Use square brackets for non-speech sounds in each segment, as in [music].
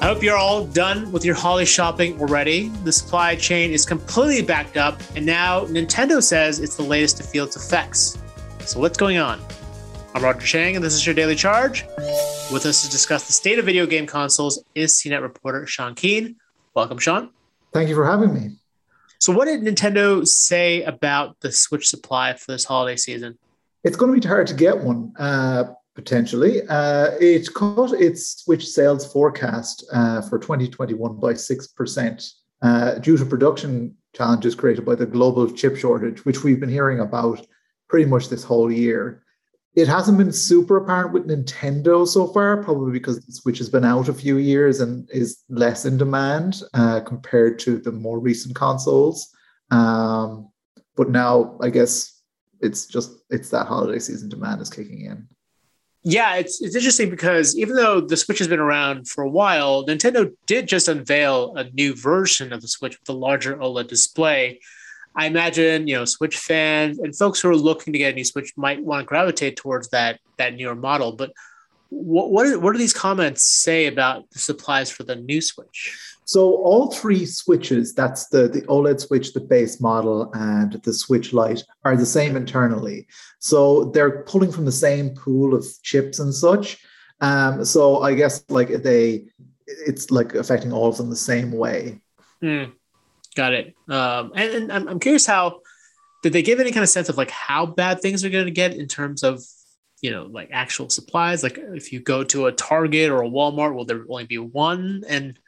I hope you're all done with your holiday shopping already. The supply chain is completely backed up, and now Nintendo says it's the latest to feel its effects. So, what's going on? I'm Roger Cheng, and this is your Daily Charge. With us to discuss the state of video game consoles is CNET reporter Sean Keane. Welcome, Sean. Thank you for having me. So, what did Nintendo say about the Switch supply for this holiday season? It's going to be hard to get one, uh, potentially. Uh, it cut its Switch sales forecast uh, for 2021 by 6% uh, due to production challenges created by the global chip shortage, which we've been hearing about pretty much this whole year. It hasn't been super apparent with Nintendo so far, probably because the Switch has been out a few years and is less in demand uh, compared to the more recent consoles. Um, but now, I guess it's just it's that holiday season demand is kicking in. Yeah, it's it's interesting because even though the Switch has been around for a while, Nintendo did just unveil a new version of the Switch with a larger OLED display I imagine you know Switch fans and folks who are looking to get a new Switch might want to gravitate towards that that newer model. But what what, are, what do these comments say about the supplies for the new Switch? So all three switches, that's the, the OLED switch, the base model, and the Switch Lite, are the same internally. So they're pulling from the same pool of chips and such. Um, so I guess like they, it's like affecting all of them the same way. Mm. Got it. Um, and, and I'm, I'm curious how did they give any kind of sense of like how bad things are going to get in terms of you know like actual supplies. Like if you go to a target or a walmart will there only be one? And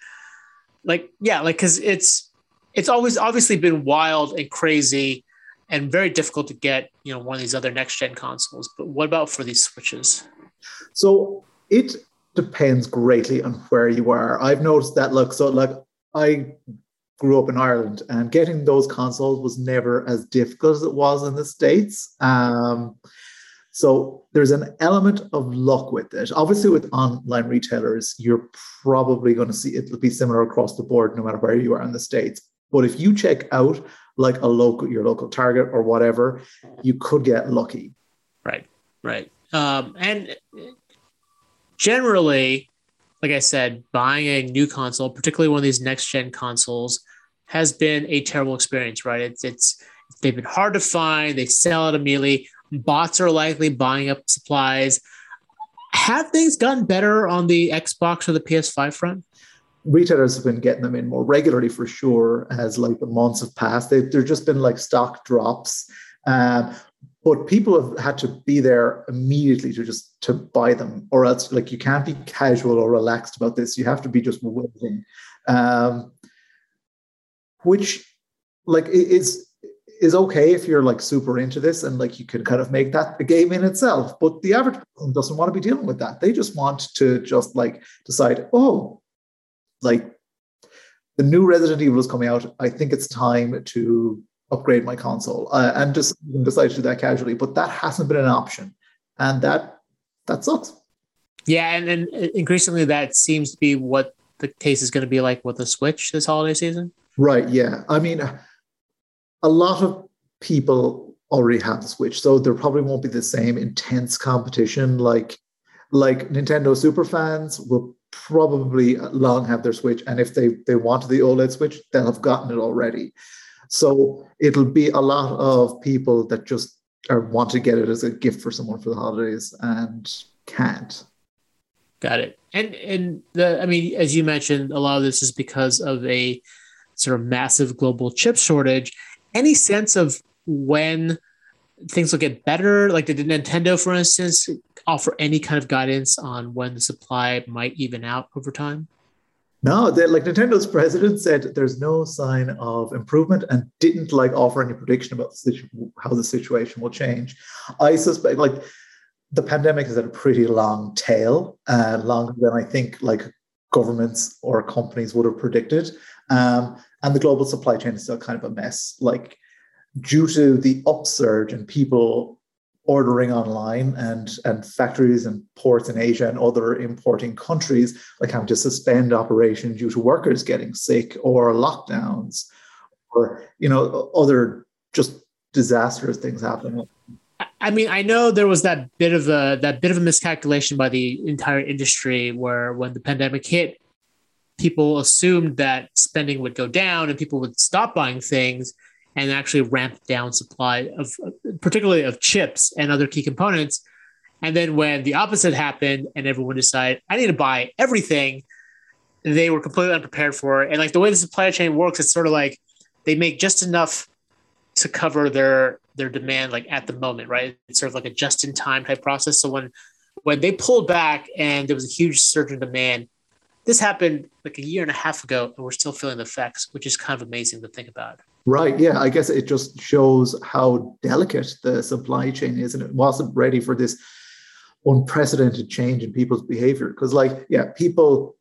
like yeah like because it's it's always obviously been wild and crazy and very difficult to get you know one of these other next gen consoles. But what about for these switches? So it depends greatly on where you are. I've noticed that look so like i grew up in Ireland, and getting those consoles was never as difficult as it was in the States. Um, so there's an element of luck with it. Obviously, with online retailers, you're probably going to see it'll be similar across the board, no matter where you are in the States. But if you check out like a local, your local Target or whatever, you could get lucky. Right, right. Um, and generally, like I said, buying a new console, particularly one of these next gen consoles, has been a terrible experience, right? It's it's they've been hard to find. They sell it immediately. Bots are likely buying up supplies. Have things gotten better on the Xbox or the PS5 front? Retailers have been getting them in more regularly for sure as like the months have passed. They've, just been like stock drops. Um, but people have had to be there immediately to just to buy them or else like you can't be casual or relaxed about this you have to be just waiting um, which like is is okay if you're like super into this and like you can kind of make that a game in itself. But the average person doesn't want to be dealing with that. They just want to just like decide, oh, like the new Resident Evil is coming out. I think it's time to upgrade my console uh, and just decide to do that casually. But that hasn't been an option, and that that sucks. Yeah, and, and increasingly that seems to be what the case is going to be like with the Switch this holiday season. Right. Yeah. I mean, a lot of people already have the Switch, so there probably won't be the same intense competition like like Nintendo super fans will probably long have their Switch, and if they they want the OLED Switch, they'll have gotten it already. So it'll be a lot of people that just are want to get it as a gift for someone for the holidays and can't. Got it. And and the I mean, as you mentioned, a lot of this is because of a sort of massive global chip shortage. Any sense of when things will get better? Like, did Nintendo, for instance, offer any kind of guidance on when the supply might even out over time? No, like Nintendo's president said, there's no sign of improvement and didn't like offer any prediction about the situ- how the situation will change. I suspect, like the pandemic has had a pretty long tail, uh, longer than I think like governments or companies would have predicted. Um, and the global supply chain is still kind of a mess. Like due to the upsurge in people ordering online and and factories and ports in Asia and other importing countries like having to suspend operation due to workers getting sick or lockdowns or you know other just disastrous things happening. I mean, I know there was that bit of a that bit of a miscalculation by the entire industry where when the pandemic hit, people assumed that spending would go down and people would stop buying things and actually ramp down supply of particularly of chips and other key components. And then when the opposite happened and everyone decided I need to buy everything, they were completely unprepared for it. And like the way the supply chain works, it's sort of like they make just enough to cover their their demand like at the moment, right? It's sort of like a just in time type process. So when when they pulled back and there was a huge surge in demand, this happened like a year and a half ago, and we're still feeling the effects, which is kind of amazing to think about. Right. Yeah. I guess it just shows how delicate the supply chain is, and it wasn't ready for this unprecedented change in people's behavior. Because, like, yeah, people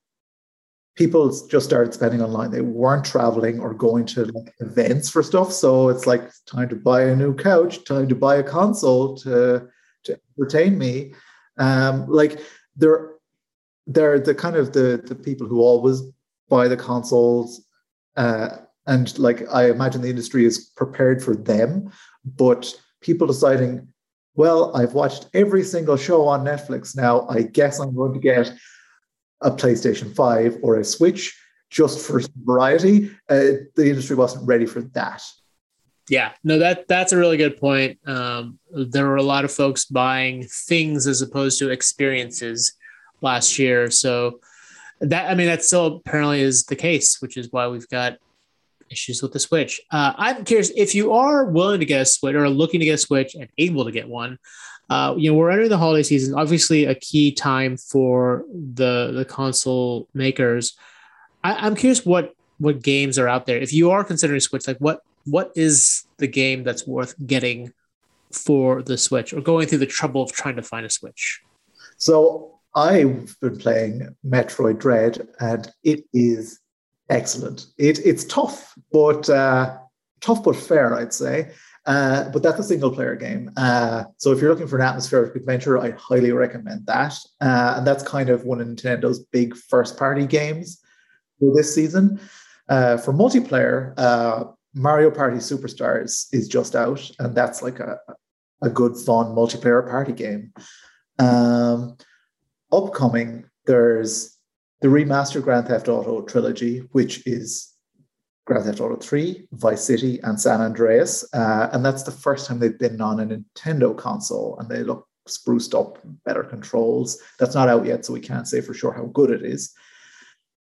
people just started spending online. They weren't traveling or going to like events for stuff. So it's like time to buy a new couch, time to buy a console to to entertain me. Um, like they're they're the kind of the the people who always buy the consoles. Uh, and like I imagine the industry is prepared for them, but people deciding, well, I've watched every single show on Netflix now. I guess I'm going to get a PlayStation 5 or a Switch just for variety. Uh, the industry wasn't ready for that. Yeah, no, that that's a really good point. Um, there were a lot of folks buying things as opposed to experiences last year. So that I mean that still apparently is the case, which is why we've got issues with the Switch. Uh, I'm curious if you are willing to get a Switch or looking to get a Switch and able to get one uh, you know, we're entering the holiday season. Obviously, a key time for the the console makers. I, am curious what what games are out there. If you are considering Switch, like what what is the game that's worth getting for the Switch, or going through the trouble of trying to find a Switch? So I've been playing Metroid Dread, and it is excellent. It it's tough, but uh, tough but fair, I'd say. Uh, but that's a single player game. Uh, so if you're looking for an atmospheric adventure, I highly recommend that. Uh, and that's kind of one of Nintendo's big first party games for this season. Uh, for multiplayer, uh, Mario Party Superstars is just out, and that's like a, a good, fun multiplayer party game. Um, upcoming, there's the remastered Grand Theft Auto trilogy, which is Grand Theft Auto 3, Vice City, and San Andreas. Uh, and that's the first time they've been on a Nintendo console and they look spruced up, better controls. That's not out yet, so we can't say for sure how good it is.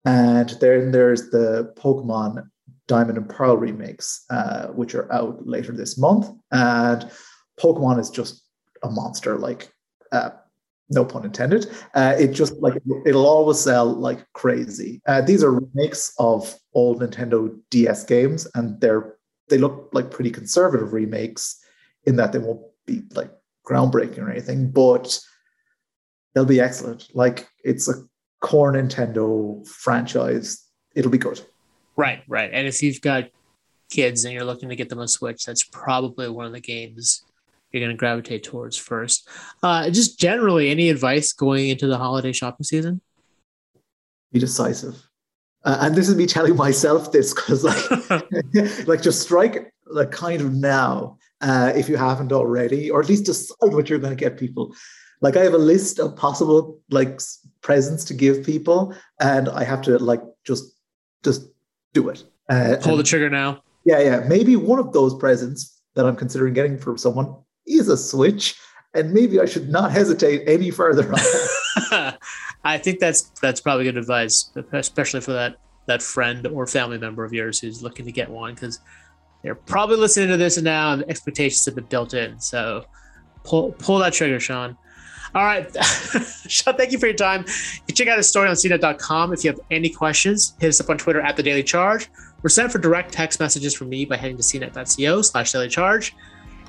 And then there's the Pokemon Diamond and Pearl remakes, uh, which are out later this month. And Pokemon is just a monster. Like uh, no pun intended. Uh, it just like it'll always sell like crazy. Uh, these are remakes of old Nintendo DS games, and they're they look like pretty conservative remakes in that they won't be like groundbreaking or anything, but they'll be excellent. Like it's a core Nintendo franchise. It'll be good. Right, right. And if you've got kids and you're looking to get them a Switch, that's probably one of the games you're going to gravitate towards first. Uh, just generally, any advice going into the holiday shopping season? Be decisive. Uh, and this is me telling myself this because, like, [laughs] [laughs] like just strike like kind of now uh, if you haven't already, or at least decide what you're going to get people. Like, I have a list of possible like presents to give people, and I have to like just just do it. Uh, Pull the trigger now. Yeah, yeah. Maybe one of those presents that I'm considering getting for someone is a switch, and maybe I should not hesitate any further [laughs] [laughs] I think that's that's probably good advice, especially for that that friend or family member of yours who's looking to get one, because they're probably listening to this now and expectations have been built in. So pull pull that trigger, Sean. All right. [laughs] Sean, thank you for your time. You can check out his story on cnet.com. If you have any questions, hit us up on Twitter at the Daily Charge. We're sent for direct text messages from me by heading to cnet.co slash daily charge.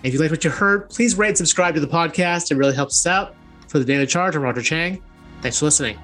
If you liked what you heard, please rate and subscribe to the podcast. It really helps us out. For the Daily Charge, I'm Roger Cheng. Thanks for listening.